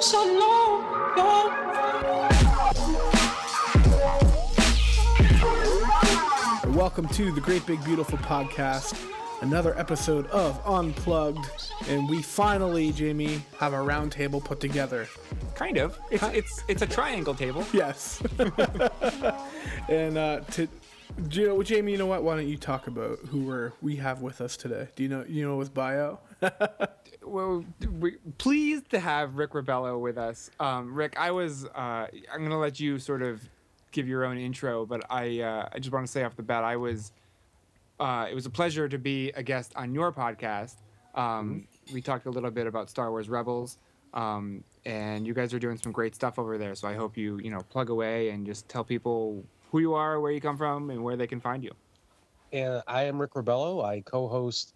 so long. Welcome to the Great Big Beautiful Podcast, another episode of Unplugged, and we finally, Jamie, have a round table put together. Kind of. It's it's it's a triangle table. Yes. and uh, to you know, Jamie, you know what? Why don't you talk about who we're we have with us today? Do you know you know his bio? Well, we pleased to have Ric Rebelo with us. Um, Rick, I was uh, I'm gonna let you sort of give your own intro, but I uh, I just want to say off the bat I was uh, it was a pleasure to be a guest on your podcast. Um, We talked a little bit about Star Wars Rebels. Um, and you guys are doing some great stuff over there. So I hope you, you know, plug away and just tell people who you are, where you come from, and where they can find you. And I am Ric Rebelo. I co-host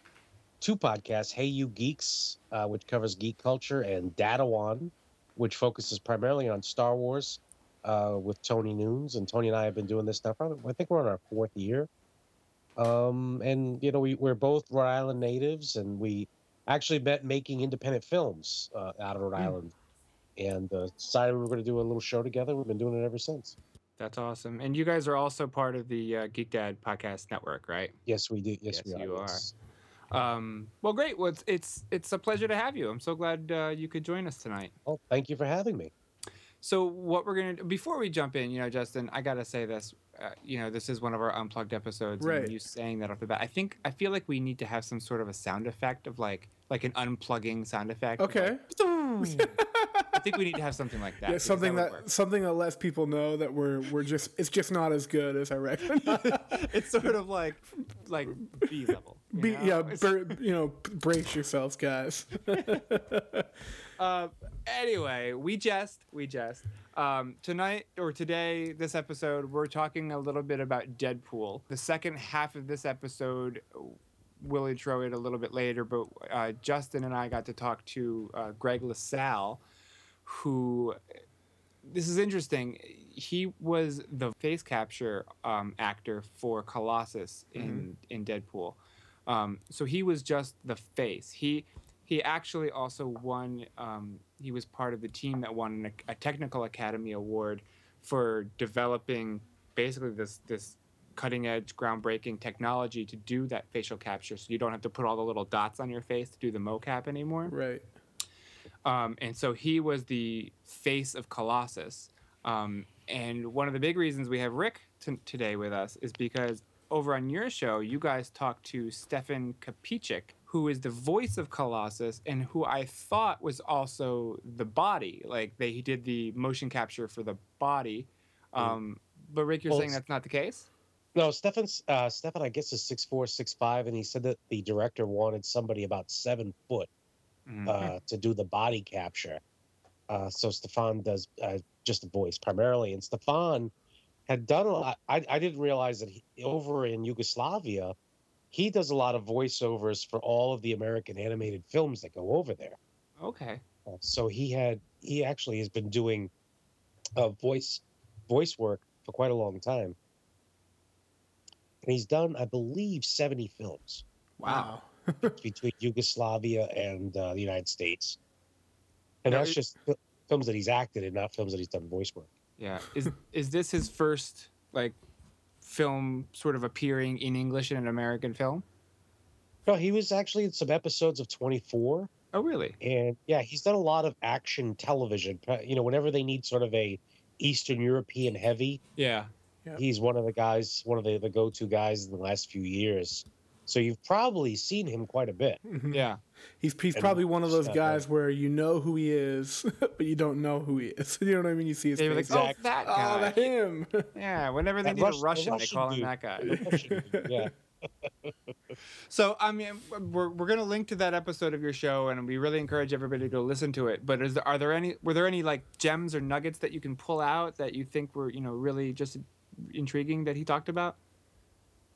two podcasts, Hey You Geeks, uh, which covers geek culture, and Dadawan, which focuses primarily on Star Wars uh, with Tony Noons. And Tony and I have been doing this stuff. I think we're on our fourth year. Um, and, you know, we, we're both Rhode Island natives, and we actually met making independent films uh, out of Rhode Island. And uh, decided we were going to do a little show together. We've been doing it ever since. That's awesome. And you guys are also part of the uh, GeekDad podcast network, right? Yes, we do. Yes, Yes, we are. you are. yes. Um, well, great. Well, it's, it's it's a pleasure to have you. I'm so glad uh, you could join us tonight. Oh, thank you for having me. So what we're gonna do before we jump in, you know, Justin, I gotta say this. Uh, you know, this is one of our unplugged episodes. Right. And you saying that off the bat, I think I feel like we need to have some sort of a sound effect of like like an unplugging sound effect. Okay. like, I think we need to have something like that. Yeah, something would that, something that lets people know that we're we're just it's just not as good as I reckon. it's sort of like like B level. You Be, know? yeah, bur, you know, brace yourselves, guys. Uh, anyway, we jest, we jest. Um, tonight or today, this episode, we're talking a little bit about Deadpool. The second half of this episode, we'll intro it a little bit later, but uh, Justin and I got to talk to uh, Greg LaSalle, who. This is interesting. He was the face capture um, actor for Colossus in in Deadpool. Um, so he was just the face. He he actually also won. Um, he was part of the team that won an, a technical academy award for developing basically this this cutting edge, groundbreaking technology to do that facial capture. So you don't have to put all the little dots on your face to do the mocap anymore. right. Um, and so he was the face of Colossus. Um, and one of the big reasons we have Ric t- today with us is because over on your show, you guys talked to Stefan Kapicic, who is the voice of Colossus and who I thought was also the body. Like they he did the motion capture for the body. Um, but Ric, you're Well, saying that's not the case? No, Stefan's uh Stefan I guess is six four, six five, and he said that the director wanted somebody about seven foot Mhm. uh to do the body capture. Uh so Stefan does uh just the voice primarily. And Stefan had done a lot I, I didn't realize that he, over in Yugoslavia, he does a lot of voiceovers for all of the American animated films that go over there. okay. Uh, so he had he actually has been doing uh, voice voice work for quite a long time and he's done i believe 70 films Wow. between yugoslavia and uh, the united states and Now, that's just films that he's acted in not films that he's done voice work Yeah. Is is this his first like film sort of appearing in English in an American film? no he was actually in some episodes of 24 Oh, really? and yeah he's done a lot of action television you know whenever they need sort of a eastern european heavy Yeah. Yeah. he's one of the guys, one of the, the go-to guys in the last few years. So you've probably seen him quite a bit. Mhm. Yeah. He's he's And probably one of those stuff, guys where you know who he is, but you don't know who he is. You know what I mean? You see his They were like, oh, Exact- that oh, guy. that him. Yeah. Whenever they That need Rush- a the Russian, they Russian call him that guy. Russian yeah. So I mean, we're, we're gonna link to that episode of your show, and we really encourage everybody to go listen to it. But is there, are there any were there any like gems or nuggets that you can pull out that you think were you know really just intriguing that he talked about?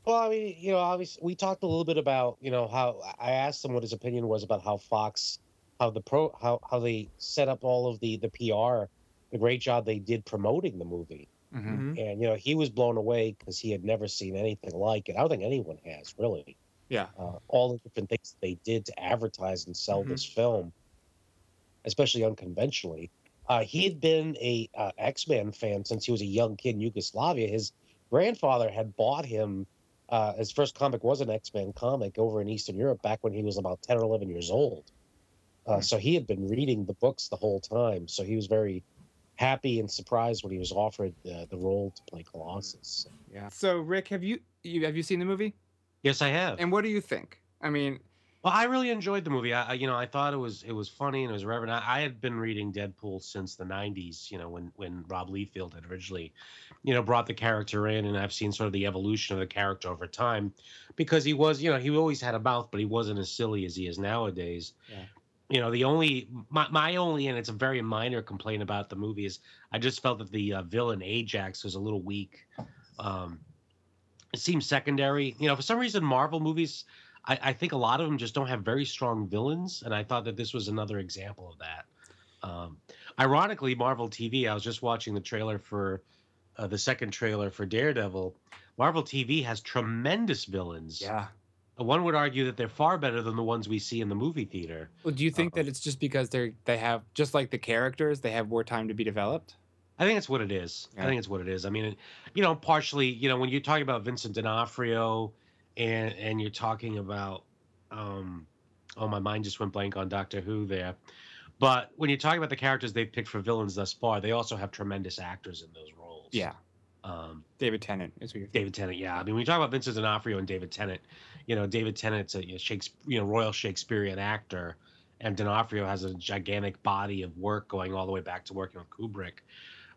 Well, I mean, you know, obviously, we talked a little bit about, you know, how I asked him what his opinion was about how Fox, how the pro, how how they set up all of the the PR, the great job they did promoting the movie, Mm-hmm. Mhm. and you know, he was blown away because he had never seen anything like it. I don't think anyone has really. Yeah. uh, all the different things they did to advertise and sell Mhm. this film. especially unconventionally. Uh, he had been a uh, X-Men fan since he was a young kid in Yugoslavia. His grandfather had bought him. Uh, his first comic was an X-Men comic over in Eastern Europe back when he was about ten or eleven years old. Uh, so he had been reading the books the whole time. So he was very happy and surprised when he was offered uh, the role to play Colossus. Yeah. So Ric, have you, you have you seen the movie? Yes, I have. And what do you think? I mean, Well, I really enjoyed the movie. I, you know, I thought it was it was funny and it was irreverent. I, I had been reading Deadpool since the '90s. You know, when when Rob Liefeld had originally, you know, brought the character in, and I've seen sort of the evolution of the character over time, because he was, you know, he always had a mouth, but he wasn't as silly as he is nowadays. Yeah. You know, the only my, my only and it's a very minor complaint about the movie is I just felt that the uh, villain Ajax was a little weak. Um, it seems secondary. You know, for some reason, Marvel movies I, I think a lot of them just don't have very strong villains, and I thought that this was another example of that. Um, ironically, Marvel TV. I was just watching the trailer for uh, the second trailer for Daredevil. Marvel TV has tremendous villains. yeah. One would argue that they're far better than the ones we see in the movie theater. Well, do you think Uh-oh. that it's just because they're they have just like the characters, they have more time to be developed? I think it's what it is. Yeah. I think it's what it is. I mean, you know, partially, you know, when you're talking about Vincent D'Onofrio and and you're talking about um oh my mind just went blank on Doctor Who there. But when you're talking about the characters they've picked for villains thus far, they also have tremendous actors in those roles. Yeah. Um David Tennant is what you're David Tennant, yeah. I mean, when you talk about Vincent D'Onofrio and David Tennant, you know, David Tennant's a you know, Shakespeare, you know, Royal Shakespearean actor, and D'Onofrio has a gigantic body of work going all the way back to working with Kubrick.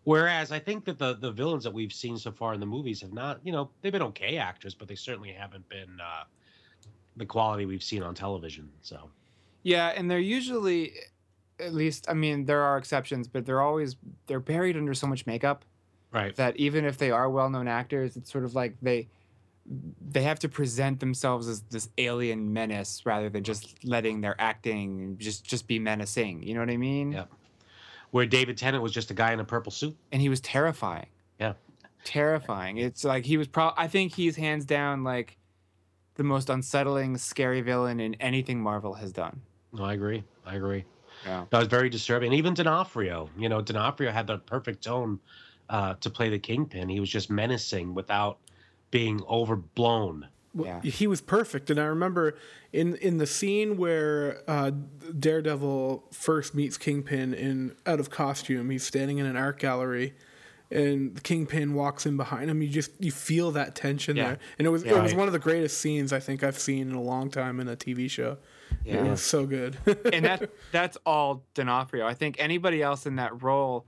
Whereas I think that the the villains that we've seen so far in the movies have not, you know, they've been okay actors, but they certainly haven't been uh, the quality we've seen on television. So Yeah, and they're usually at least I mean there are exceptions, but they're always they're buried under so much makeup right, that even if they are well-known actors, it's sort of like they they have to present themselves as this alien menace rather than just letting their acting just just be menacing. You know what I mean? Yeah. Where David Tennant was just a guy in a purple suit. And he was terrifying. Yeah. Terrifying. It's like he was pro I think he's hands down like the most unsettling, scary villain in anything Marvel has done. No, I agree. I agree. Yeah. That was very disturbing. And even D'Onofrio, you know, D'Onofrio had the perfect tone uh, to play the Kingpin. He was just menacing without being overblown. Yeah. He was perfect, and I remember in in the scene where uh, Daredevil first meets Kingpin in out of costume. He's standing in an art gallery, and Kingpin walks in behind him. You just you feel that tension Yeah. there, and it was Yeah. it was Right. one of the greatest scenes I think I've seen in a long time in a TV show. It Yeah. was so good. and that that's all D'Onofrio. I think anybody else in that role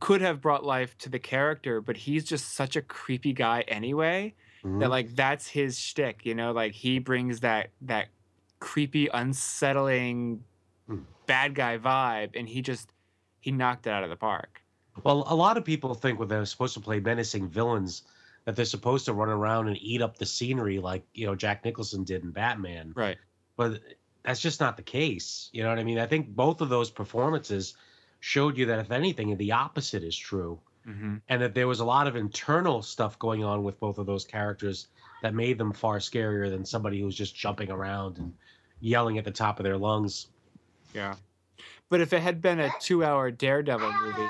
could have brought life to the character, but he's just such a creepy guy anyway Mhm. that like that's his shtick. You know, like he brings that that creepy, unsettling Mm. bad guy vibe, and he just he knocked it out of the park. Well, a lot of people think when they're supposed to play menacing villains that they're supposed to run around and eat up the scenery like, you know, Jack Nicholson did in Batman. Right. But that's just not the case. You know what I mean? I think both of those performances showed you that if anything, the opposite is true. Mm-hmm. and that there was a lot of internal stuff going on with both of those characters that made them far scarier than somebody who was just jumping around and yelling at the top of their lungs. Yeah. But if it had been a two-hour Daredevil movie,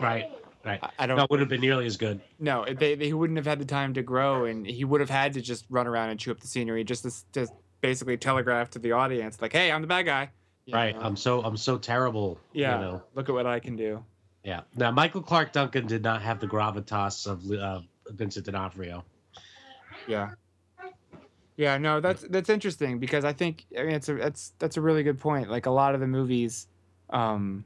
Right, right. I- I don't. That wouldn't have been nearly as good. No, they, they wouldn't have had the time to grow, and he would have had to just run around and chew up the scenery, just to, just basically telegraph to the audience, like, "Hey, I'm the bad guy." You Right. know? I'm so I'm so terrible. yeah. You know. Look at what I can do. Yeah. Now Michael Clarke Duncan did not have the gravitas of uh, Vincent D'Onofrio. Yeah. Yeah. No, that's that's interesting because I think I mean it's a that's that's a really good point. Like a lot of the movies, um,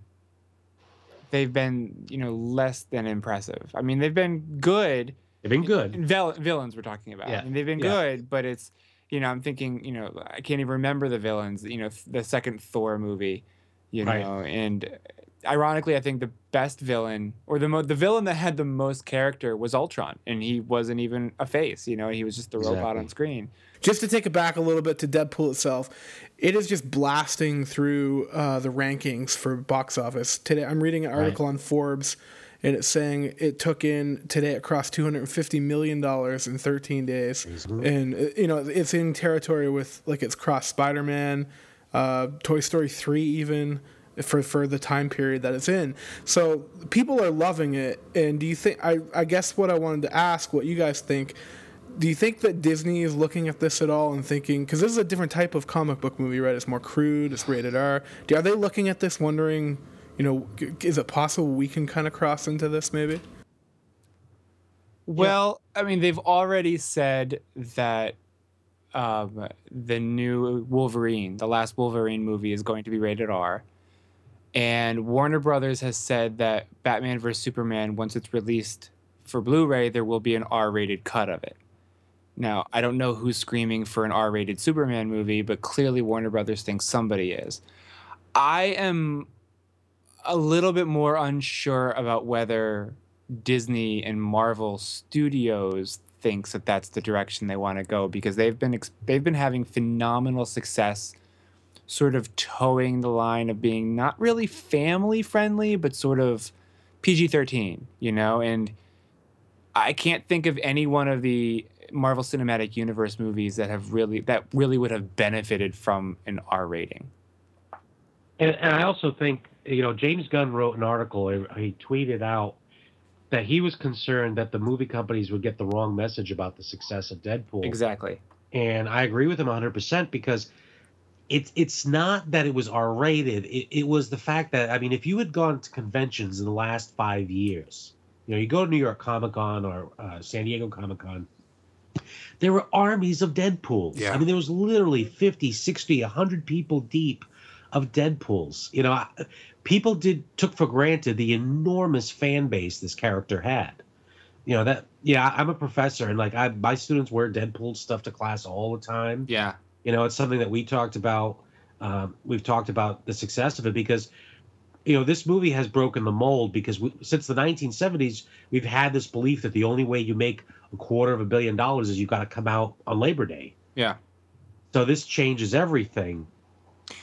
they've been you know less than impressive. I mean, they've been good. They've been good. Vil- villains we're talking about. Yeah. I mean, they've been Yeah. good, but it's you know I'm thinking you know I can't even remember the villains. You know the second Thor movie, you Right. know, and ironically I think the best villain or the mo- the villain that had the most character was Ultron, and he wasn't even a face. You know, he was just the robot on screen. just to take it back a little bit to Deadpool itself, it is just blasting through uh, the rankings for box office. Today, I'm reading an article on Forbes, and it's saying it took in today it crossed 250 million dollars in 13 days, and uh, you know it's in territory with like it's crossed Spider-Man, uh, Toy Story 3, even for for the time period that it's in. So people are loving it. And do you think? I I guess what I wanted to ask, what you guys think. Do you think that Disney is looking at this at all and thinking because this is a different type of comic book movie, right? It's more crude, it's rated R. Are they looking at this wondering, you know, is it possible we can kind of cross into this maybe? Well, I mean, they've already said that um, the new Wolverine, the last Wolverine movie, is going to be rated R. And Warner Brothers has said that Batman vs. Superman, once it's released for Blu ray, there will be an R rated cut of it. Now, I don't know who's screaming for an R rated Superman movie, but clearly Warner Brothers thinks somebody is. I am a little bit more unsure about whether Disney and Marvel Studios thinks that that's the direction they want to go because they've been they've been having phenomenal success sort of towing the line of being not really family friendly but sort of PG-13, you know, and I can't think of any one of the Marvel Cinematic Universe movies that have really that really would have benefited from an R rating. And, and I also think you know James Gunn wrote an article. He tweeted out that he was concerned that the movie companies would get the wrong message about the success of Deadpool. Exactly. And I agree with him 100% because it's it's not that it was R rated. It, it was the fact that I mean, if you had gone to conventions in the last five years, you know, you go to New York Comic Con or uh, San Diego Comic Con, there were armies of Deadpools. Yeah. I mean, there was literally 50, 60, 100 people deep of Deadpools. You know, people did took for granted the enormous fan base this character had. You know that yeah, I'm a professor and like I my students wear Deadpool stuff to class all the time. Yeah. You know, it's something that we talked about. Um, we've talked about the success of it because you know this movie has broken the mold because we, since the 1970s we've had this belief that the only way you make a quarter of a billion dollars is you've got to come out on Labor Day. Yeah. So this changes everything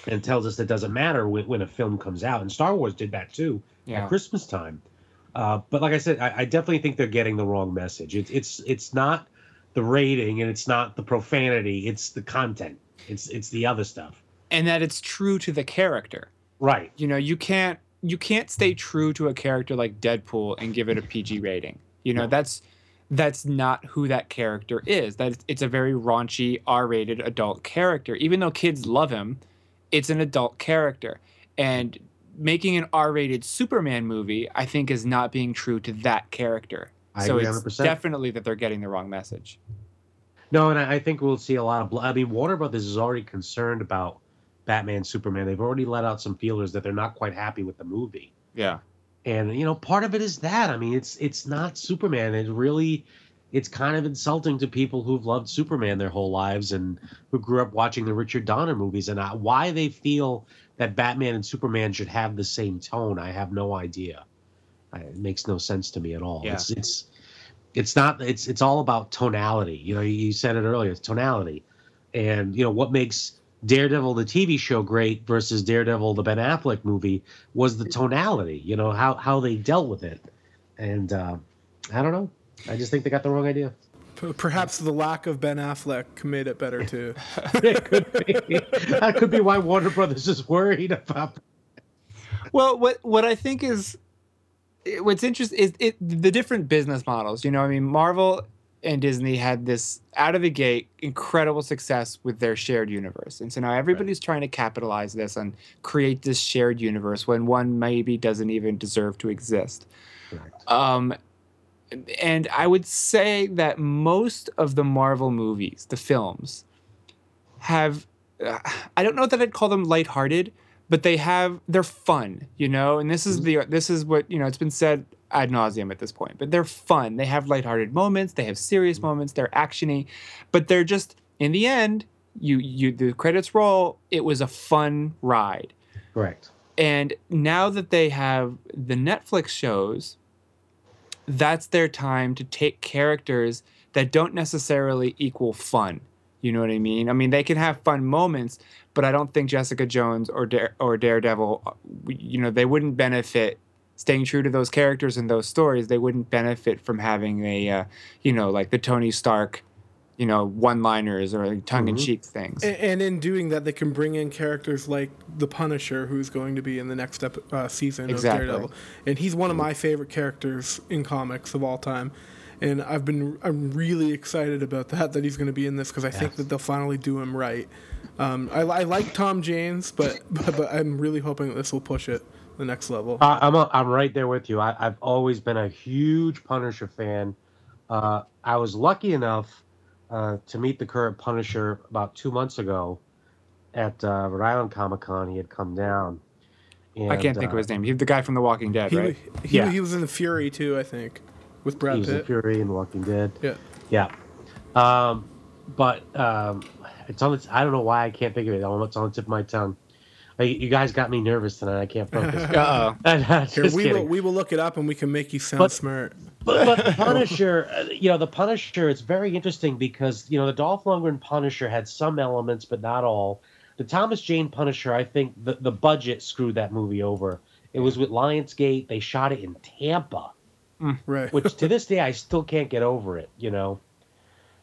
and tells us that doesn't matter when, when a film comes out. And Star Wars did that too Yeah. at Christmas time. Uh, but like I said, I, I definitely think they're getting the wrong message. It's it's it's not the rating and it's not the profanity. It's the content. It's it's the other stuff. And that it's true to the character. Right. you know you can't you can't stay true to a character like deadpool and give it a pg rating you know No. that's that's not who that character is that it's a very raunchy r-rated adult character even though kids love him it's an adult character and making an r-rated superman movie i think is not being true to that character I so agree it's 100%. definitely that they're getting the wrong message No, and I, I think we'll see a lot of. Bl- I mean, Warner Brothers is already concerned about Batman, Superman. They've already let out some feelers that they're not quite happy with the movie. yeah and you know part of it is that i mean it's it's not superman it really it's kind of insulting to people who've loved superman their whole lives and who grew up watching the richard donner movies and I, why they feel that batman and superman should have the same tone i have no idea I, it makes no sense to me at all Yeah. it's it's it's not it's it's all about tonality you know you said it earlier it's tonality and you know what makes Daredevil the TV show great versus Daredevil the Ben Affleck movie was the tonality, you know, how how they dealt with it. And uh, I don't know. I just think they got the wrong idea. Perhaps the lack of Ben Affleck made it better too. it could be. that could be why Warner Brothers is worried about Well, what what I think is what's interesting is it the different business models. You know, I mean, Marvel and Disney had this out of the gate incredible success with their shared universe, and so now everybody's trying to capitalize this and create this shared universe when one maybe doesn't even deserve to exist. Correct. Um, and I would say that most of the Marvel movies, the films, have uh, I don't know that I'd call them lighthearted, but they have they're fun, you know. And this is mm-hmm. the this is what you know. It's been said ad nauseum at this point, but they're fun. They have lighthearted moments. They have serious mm-hmm. moments. They're actiony, but they're just in the end. You you the credits roll. It was a fun ride. Correct. And now that they have the Netflix shows, that's their time to take characters that don't necessarily equal fun. You know what I mean? I mean, they can have fun moments, but I don't think Jessica Jones or Dare, or Daredevil, uh, you know, they wouldn't benefit staying true to those characters and those stories. They wouldn't benefit from having a, uh, you know, like the Tony Stark, you know, one-liners or like tongue-in-cheek Mm-hmm. things. And, and in doing that, they can bring in characters like the Punisher, who's going to be in the next ep- uh, season Exactly. of Daredevil, and he's one of my favorite characters in comics of all time. And I've been I'm really excited about that that he's going to be in this because I think that they'll finally do him right. Um, I, I like Tom James, but, but but I'm really hoping that this will push it the next level. I, I'm a, I'm right there with you. I, I've always been a huge Punisher fan. Uh, I was lucky enough uh, to meet the current Punisher about two months ago at uh, Rhode Island Comic Con. He had come down. And, I can't think uh, of his name. He's the guy from The Walking Dead, He, right? he, Yeah. he was in the Fury too, I think, with Brad was Pitt. Fury and Walking Dead. Yeah. Yeah. Um, but um, it's on. The, I don't know why I can't think of it. It's on the tip of my tongue. Uh, You you guys got me nervous tonight. I can't focus. Uh-oh. Just we kidding. will we will look it up and we can make you sound But- smart. but, but Punisher, uh, you know, the Punisher, it's very interesting because, you know, the Dolph Lundgren Punisher had some elements, but not all. The Thomas Jane Punisher, I think the, the budget screwed that movie over. It was with Lionsgate. They shot it in Tampa, Right. which to this day I still can't get over it, you know.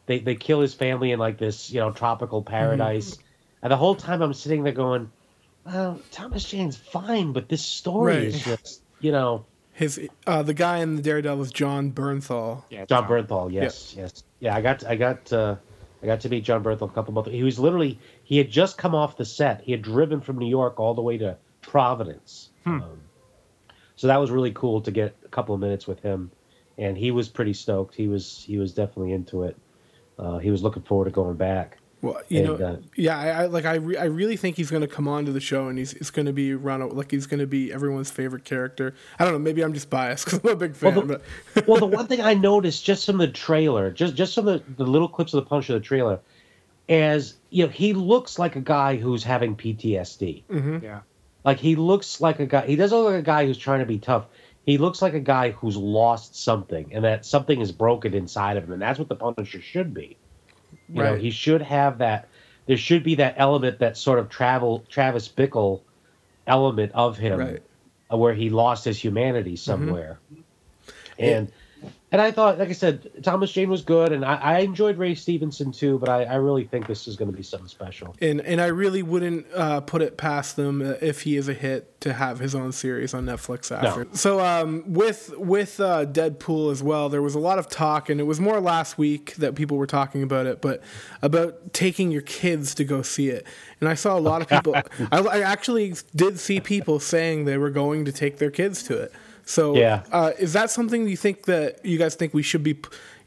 They, they kill his family in like this, you know, tropical paradise. And the whole time I'm sitting there going, well, Thomas Jane's fine, but this story Right. is just, you know. His uh, the guy in the Daredevil is Jon Bernthal. Yeah, John Tom. Bernthal, yes, yes, yeah. I got, I got, uh, I got to meet Jon Bernthal a couple months. He was literally, he had just come off the set. He had driven from New York all the way to Providence. Hmm. Um, so that was really cool to get a couple of minutes with him, and he was pretty stoked. He was, he was definitely into it. Uh, he was looking forward to going back. Well, you And, know, uh, yeah, I, I like I, re- I really think he's going to come on to the show and he's it's going to be run like he's going to be everyone's favorite character. I don't know, maybe I'm just biased because I'm a big fan. Well, the- but well, the one thing I noticed just from the trailer, just just from the, the little clips of the Punisher, the trailer, as you know, he looks like a guy who's having PTSD. Mhm. Yeah. Like he looks like a guy. He doesn't look like a guy who's trying to be tough. He looks like a guy who's lost something, and that something is broken inside of him, and that's what the Punisher should be. You know, he should have that. There should be that element, that sort of travel Travis Bickle element of him, Right. where he lost his humanity mm-hmm. somewhere. And and I thought, like I said, Thomas Jane was good, and I, I enjoyed Ray Stevenson too. But I, I really think this is going to be something special. and and I really wouldn't uh, put it past them uh, if he is a hit to have his own series on Netflix after. So um, with with uh, Deadpool as well, there was a lot of talk, and it was more last week that people were talking about it, but about taking your kids to go see it. And I saw a lot of people. I, I actually did see people saying they were going to take their kids to it. So Yeah. uh, is that something you think that you guys think we should be?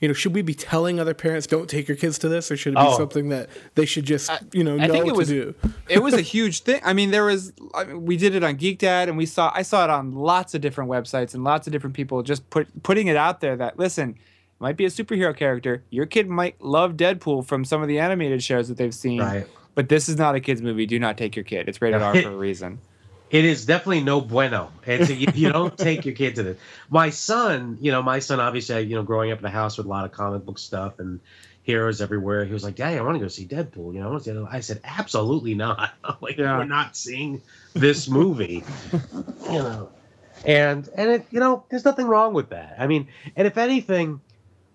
You know, should we be telling other parents don't take your kids to this, or should it be Oh. something that they should just you know I know think it what was- to do? it was a huge thing. I mean, there was I mean, we did it on GeekDad, and we saw I saw it on lots of different websites and lots of different people just put putting it out there that listen, might be a superhero character. Your kid might love Deadpool from some of the animated shows that they've seen, Right. but this is not a kids movie. Do not take your kid. It's rated R for a reason. It is definitely no bueno. It's you, you don't take your kid to this. My son, you know, my son obviously, you know, growing up in a house with a lot of comic book stuff and heroes everywhere. He was like, "Daddy, I want to go see Deadpool." You know, I, want to see Deadpool." I said, "Absolutely not. like, Yeah. we're not seeing this movie." you know, and and it, you know, there's nothing wrong with that. I mean, and if anything,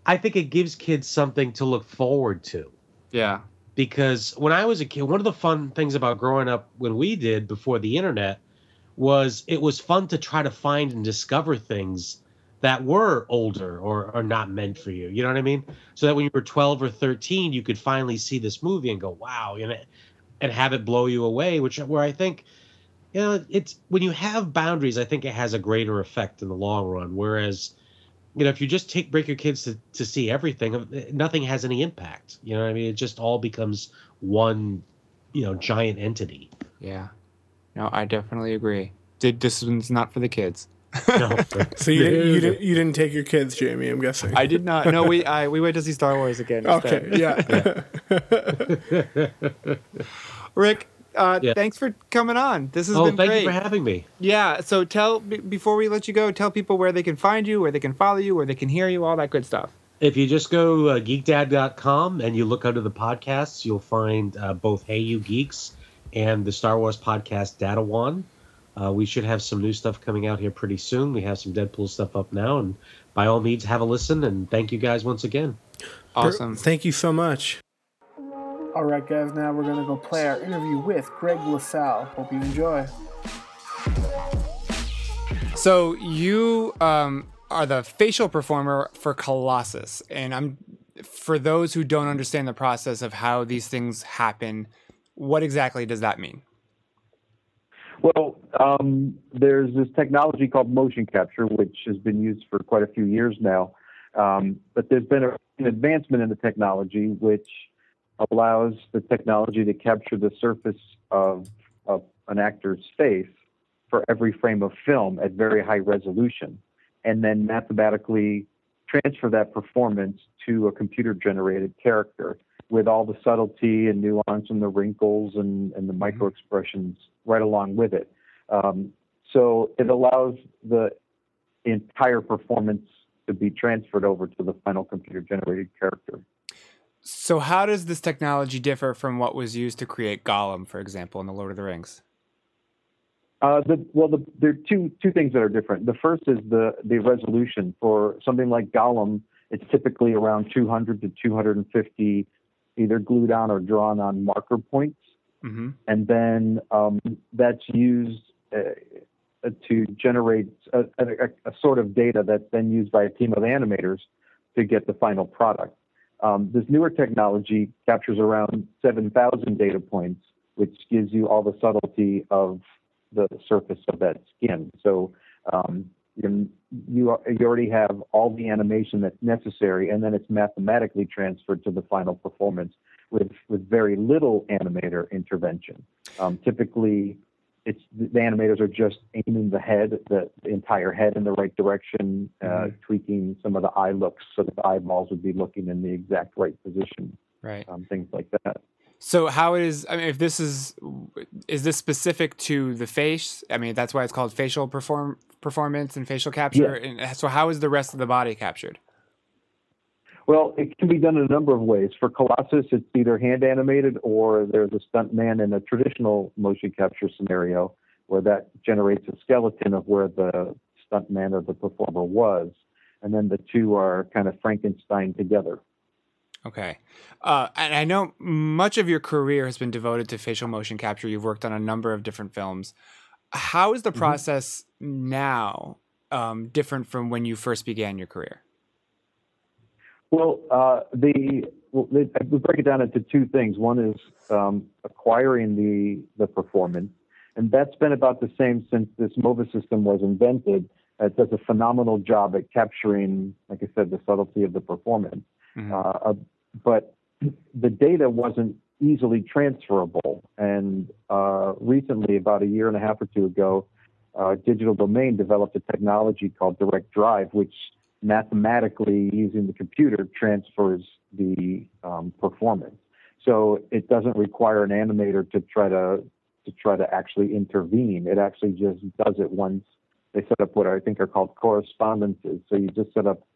I think it gives kids something to look forward to Yeah. because when I was a kid, one of the fun things about growing up when we did before the internet was it was fun to try to find and discover things that were older or, are not meant for you. You know what I mean? So that when you were 12 or 13, you could finally see this movie and go, wow, you know, and have it blow you away, which where I think, you know, it's when you have boundaries, I think it has a greater effect in the long run. Whereas, you know, if you just take break your kids to, to see everything, uh, nothing has any impact. You know what I mean? It just all becomes one, you know, giant entity. Yeah. No, I definitely agree. Did this one's not for the kids. No. So you, didn't, you didn't you didn't take your kids, Jamie? I'm guessing. I did not. No, we I we went to see Star Wars again. okay, instead. yeah. Ric, uh, Yeah. thanks for coming on. This has oh, been thank great. you for having me. Yeah. So tell b- before we let you go, tell people where they can find you, where they can follow you, where they can hear you, all that good stuff. If you just go uh, geekdad.com and you look under the podcasts, you'll find uh, both Hey You Geeks and the Star Wars podcast Dadawan. Uh, we should have some new stuff coming out here pretty soon. We have some Deadpool stuff up now, and by all means, have a listen. And thank you guys once again. Awesome. Thank you so much. All right, guys, now we're going to go play our interview with Greg LaSalle. Hope you enjoy. So, you um, are the facial performer for Colossus. And I'm for those who don't understand the process of how these things happen, what exactly does that mean? Well, um, there's this technology called motion capture, which has been used for quite a few years now. Um, but there's been a, an advancement in the technology which allows the technology to capture the surface of, of an actor's face for every frame of film at very high resolution, and then mathematically transfer that performance to a computer generated character with all the subtlety and nuance and the wrinkles and, and the mm-hmm. micro expressions right along with it. Um, so it allows the entire performance to be transferred over to the final computer generated character. So, how does this technology differ from what was used to create Gollum, for example, in The Lord of the Rings? Uh, the, well, the, there are two two things that are different. The first is the the resolution for something like Gollum. It's typically around 200 to 250, either glued on or drawn on marker points, mm-hmm. and then um, that's used uh, to generate a, a, a, sort of data that's then used by a team of animators to get the final product. Um, this newer technology captures around 7,000 data points, which gives you all the subtlety of the surface of that skin. So um, you, you, already have all the animation that's necessary, and then it's mathematically transferred to the final performance with, with very little animator intervention. Um, typically, it's the animators are just aiming the head, the, the entire head in the right direction, uh, mm-hmm. tweaking some of the eye looks so that the eyeballs would be looking in the exact right position. Right. Um, things like that. So how is I mean if this is is this specific to the face? I mean that's why it's called facial perform performance and facial capture. Yeah. And so how is the rest of the body captured? Well, it can be done in a number of ways. For Colossus, it's either hand animated or there's a stunt man in a traditional motion capture scenario where that generates a skeleton of where the stunt man or the performer was. And then the two are kind of Frankenstein together. Okay. Uh, and I know much of your career has been devoted to facial motion capture. You've worked on a number of different films. How is the mm-hmm. process now um, different from when you first began your career? Well, uh, the well, we break it down into two things. One is um, acquiring the the performance, and that's been about the same since this MOVA system was invented. It does a phenomenal job at capturing, like I said, the subtlety of the performance. Mm-hmm. Uh, but the data wasn't easily transferable. And uh, recently, about a year and a half or two ago, uh, Digital Domain developed a technology called Direct Drive, which mathematically, using the computer, transfers the um, performance. So it doesn't require an animator to try to to try to actually intervene. It actually just does it once they set up what I think are called correspondences. So you just set up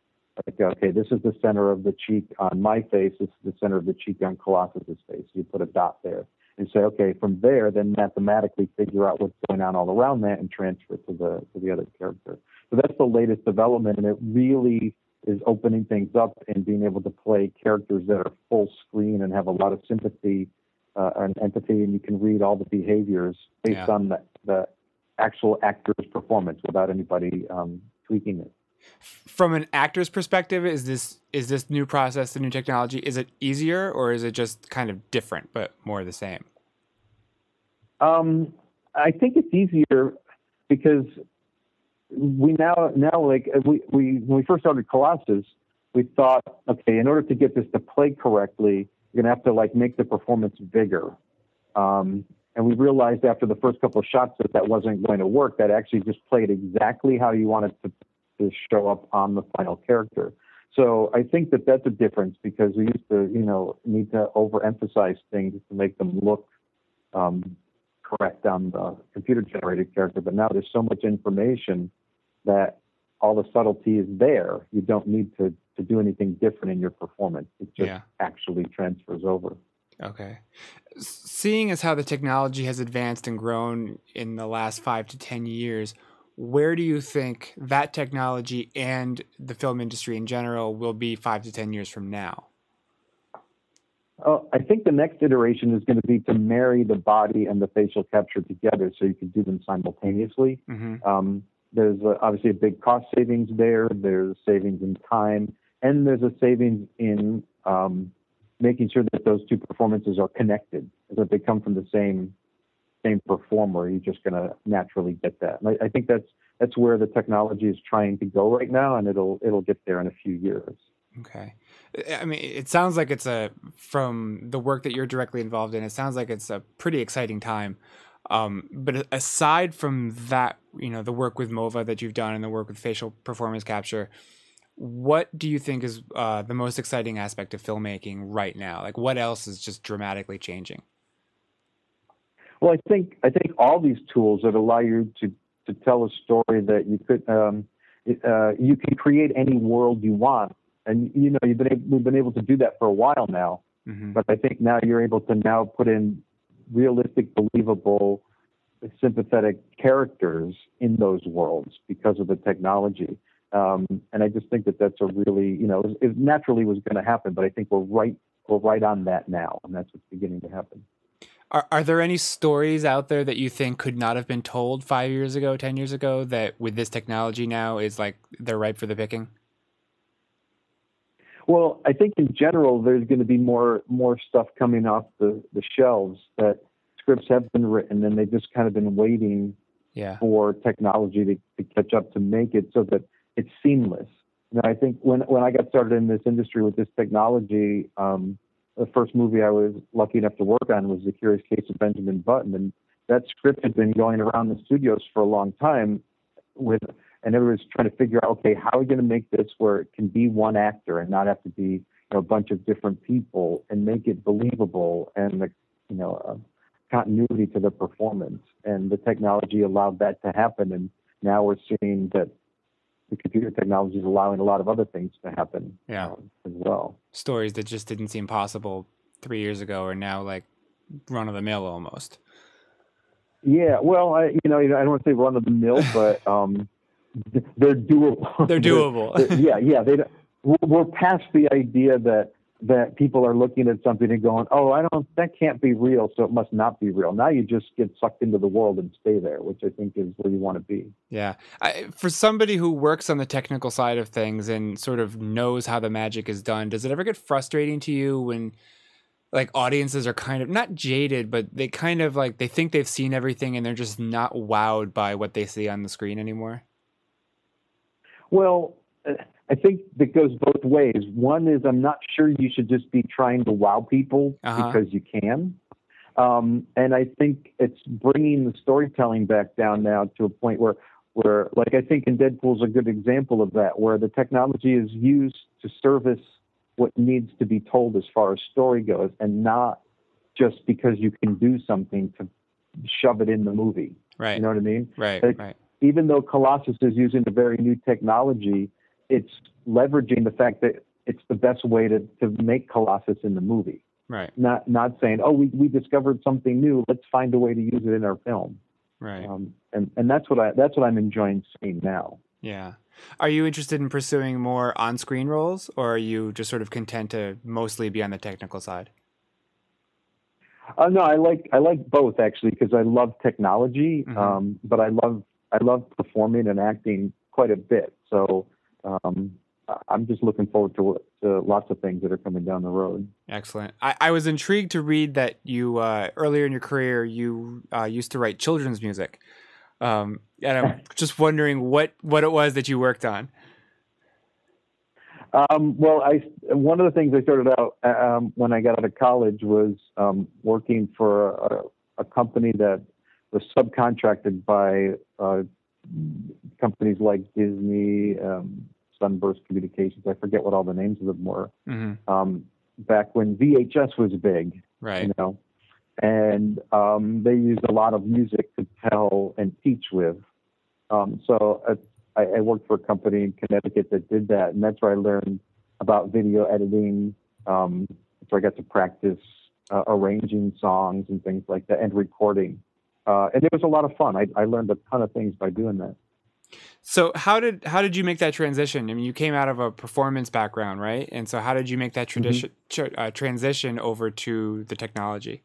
like, okay, this is the center of the cheek on my face. This is the center of the cheek on Colossus's face. You put a dot there and say, okay, from there, then mathematically figure out what's going on all around that and transfer it to the to the other character. So that's the latest development, and it really is opening things up and being able to play characters that are full screen and have a lot of sympathy uh, and empathy, and you can read all the behaviors based yeah. on the, the actual actor's performance without anybody um, tweaking it from an actor's perspective is this is this new process the new technology is it easier or is it just kind of different but more the same? Um, i think it's easier because we now now like we, we when we first started colossus we thought okay in order to get this to play correctly you're going to have to like make the performance bigger. Um, and we realized after the first couple of shots that that wasn't going to work that actually just played exactly how you wanted to to show up on the final character. So I think that that's a difference because we used to, you know, need to overemphasize things to make them look um, correct on the computer generated character. But now there's so much information that all the subtlety is there. You don't need to, to do anything different in your performance. It just yeah. actually transfers over. Okay. Seeing as how the technology has advanced and grown in the last five to 10 years, where do you think that technology and the film industry in general will be five to 10 years from now? Uh, I think the next iteration is going to be to marry the body and the facial capture together so you can do them simultaneously. Mm-hmm. Um, there's a, obviously a big cost savings there, there's savings in time, and there's a savings in um, making sure that those two performances are connected, that they come from the same same performer. You're just going to naturally get that. And I, I think that's that's where the technology is trying to go right now, and it'll it'll get there in a few years. Okay. I mean, it sounds like it's a from the work that you're directly involved in. It sounds like it's a pretty exciting time. Um, but aside from that, you know, the work with Mova that you've done and the work with facial performance capture, what do you think is uh, the most exciting aspect of filmmaking right now? Like, what else is just dramatically changing? Well, I think I think all these tools that allow you to to tell a story that you could um, uh, you can create any world you want and you know you've been able, we've been able to do that for a while now. Mm-hmm. But I think now you're able to now put in realistic, believable, sympathetic characters in those worlds because of the technology. Um, and I just think that that's a really, you know, it, naturally was going to happen, but I think we're right, we're right on that now, and that's what's beginning to happen. Are, are there any stories out there that you think could not have been told five years ago, ten years ago, that with this technology now is like they're ripe for the picking? Well, I think in general, there's going to be more more stuff coming off the, the shelves that scripts have been written and they've just kind of been waiting yeah. for technology to, to catch up to make it so that it's seamless. And I think when when I got started in this industry with this technology, um, the first movie I was lucky enough to work on was The Curious Case of Benjamin Button, and that script had been going around the studios for a long time with and everyone's trying to figure out, okay, how are we going to make this where it can be one actor and not have to be you know, a bunch of different people and make it believable and the you know uh, continuity to the performance. And the technology allowed that to happen, and now we're seeing that the computer technology is allowing a lot of other things to happen yeah. Um, as well. Stories that just didn't seem possible three years ago are now like run of the mill almost. Yeah, well, I you know I don't want to say run of the mill, but um, they're doable. They're doable. they're, yeah, yeah. They we're past the idea that that people are looking at something and going, "Oh, I don't. That can't be real, so it must not be real." Now you just get sucked into the world and stay there, which I think is where you want to be. Yeah, I, for somebody who works on the technical side of things and sort of knows how the magic is done, does it ever get frustrating to you when? like audiences are kind of not jaded, but they kind of like they think they've seen everything and they're just not wowed by what they see on the screen anymore. Well, uh, I think that goes both ways. One is I'm not sure you should just be trying to wow people uh-huh. because you can. Um, and I think it's bringing the storytelling back down now to a point where, where, like I think in Deadpool's a good example of that, where the technology is used to service what needs to be told as far as story goes, and not just because you can do something to shove it in the movie. Right. You know what I mean? Right. Like, right even though Colossus is using a very new technology, it's leveraging the fact that it's the best way to, to make Colossus in the movie. Right. Not not saying, oh, we, we discovered something new. Let's find a way to use it in our film. Right. Um, and and that's what I that's what I'm enjoying seeing now. Yeah. Are you interested in pursuing more on-screen roles, or are you just sort of content to mostly be on the technical side? Uh, no, I like I like both actually because I love technology, mm-hmm. um, but I love I love performing and acting quite a bit. So um, I'm just looking forward to, to, lots of things that are coming down the road. Excellent. I, I was intrigued to read that you uh, earlier in your career you uh, used to write children's music, um, and I'm just wondering what what it was that you worked on. Um, well, I one of the things I started out um, when I got out of college was um, working for a, a company that was subcontracted by uh, companies like Disney, um, Sunburst Communications. I forget what all the names of them were. Mm-hmm. Um, back when VHS was big, right? You know, and um, they used a lot of music to tell and teach with. Um, so uh, I, I worked for a company in Connecticut that did that, and that's where I learned about video editing. Um, so I got to practice uh, arranging songs and things like that, and recording. Uh, and it was a lot of fun. I, I learned a ton of things by doing that. So how did how did you make that transition? I mean, you came out of a performance background, right? And so how did you make that tradition tr- uh, transition over to the technology?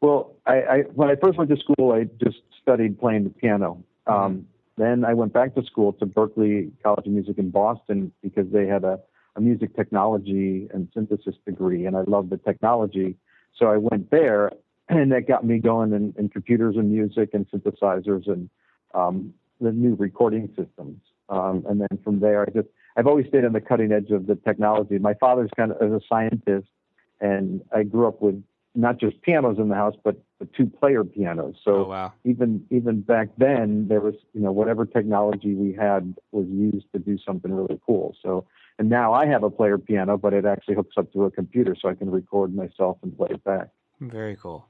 Well, I, I when I first went to school, I just studied playing the piano. Um, then I went back to school to Berklee College of Music in Boston because they had a, a music technology and synthesis degree, and I loved the technology. So I went there, and that got me going in, in computers and music and synthesizers and um, the new recording systems. Um, and then from there, I just I've always stayed on the cutting edge of the technology. My father's kind of as a scientist, and I grew up with not just pianos in the house, but, but two player pianos. So Oh wow. even even back then, there was you know whatever technology we had was used to do something really cool. So and now I have a player piano, but it actually hooks up to a computer, so I can record myself and play it back. Very cool.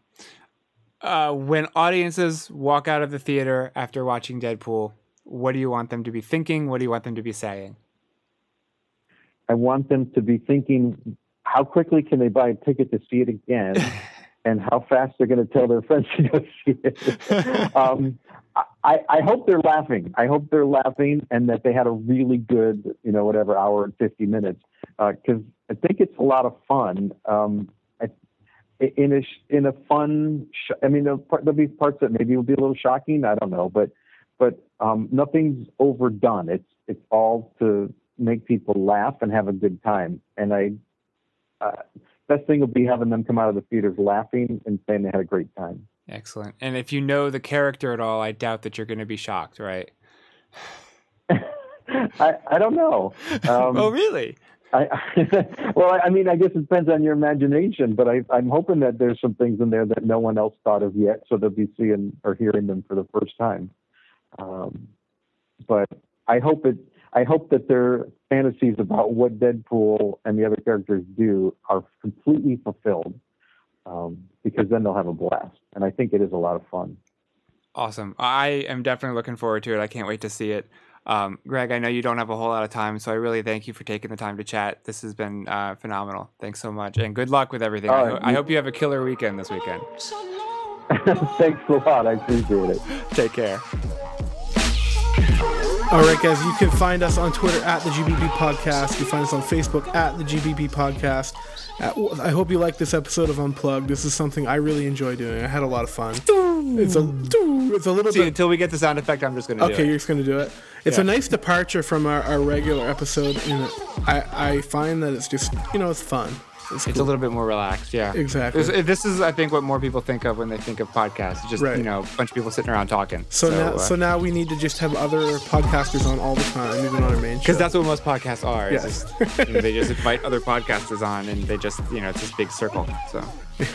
Uh, when audiences walk out of the theater after watching Deadpool, what do you want them to be thinking? What do you want them to be saying? I want them to be thinking, how quickly can they buy a ticket to see it again, and how fast they're going to tell their friends to go see it. um, I, I hope they're laughing. I hope they're laughing, and that they had a really good, you know, whatever hour and fifty minutes, because I think it's a lot of fun. Um, in a in a fun, sh- I mean, there'll, there'll be parts that maybe will be a little shocking. I don't know, but but um, nothing's overdone. It's it's all to make people laugh and have a good time. And I, uh, best thing will be having them come out of the theaters laughing and saying they had a great time. Excellent. And if you know the character at all, I doubt that you're going to be shocked, right? I I don't know. Um, oh, really? I, well, I mean, I guess it depends on your imagination, but I, I'm hoping that there's some things in there that no one else thought of yet, so they'll be seeing or hearing them for the first time. Um, but I hope it. I hope that their fantasies about what Deadpool and the other characters do are completely fulfilled, um, because then they'll have a blast. And I think it is a lot of fun. Awesome. I am definitely looking forward to it. I can't wait to see it. Um, Greg, I know you don't have a whole lot of time, so I really thank you for taking the time to chat. This has been uh, phenomenal. Thanks so much, and good luck with everything. I, ho- I hope you have a killer weekend this weekend. Thanks a lot. I appreciate it. Take care. All right, guys, you can find us on Twitter at the GBB Podcast. You can find us on Facebook at the GBB Podcast. I hope you like this episode of Unplugged. This is something I really enjoy doing. I had a lot of fun. It's a, it's a little See, bit. until we get the sound effect, I'm just going to do Okay, you're just gonna do it. It's a nice departure from our, our regular episode, and I I find that it's just you know it's fun. It's, It's a little bit more relaxed, yeah. Exactly. This, this is, I think, what more people think of when they think of podcasts. It's just Right. you know, a bunch of people sitting around talking. so, now uh, so now we need to just have other podcasters on all the time, even on our main show. because that's what most podcasts are. Yes. just, you know, they just invite other podcasters on, and they just, you know, it's this big circle. So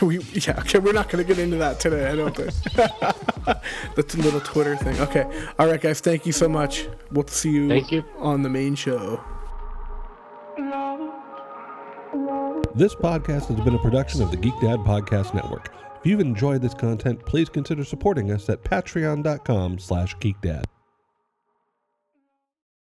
we yeah okay we're not gonna get into that today. I don't think. the little Twitter thing. Okay. All right, guys. Thank you so much. We'll see you. Thank you. on the main show. This podcast has been a production of the GeekDad Podcast Network. If you've enjoyed this content, please consider supporting us at patreon.com slash geekdad.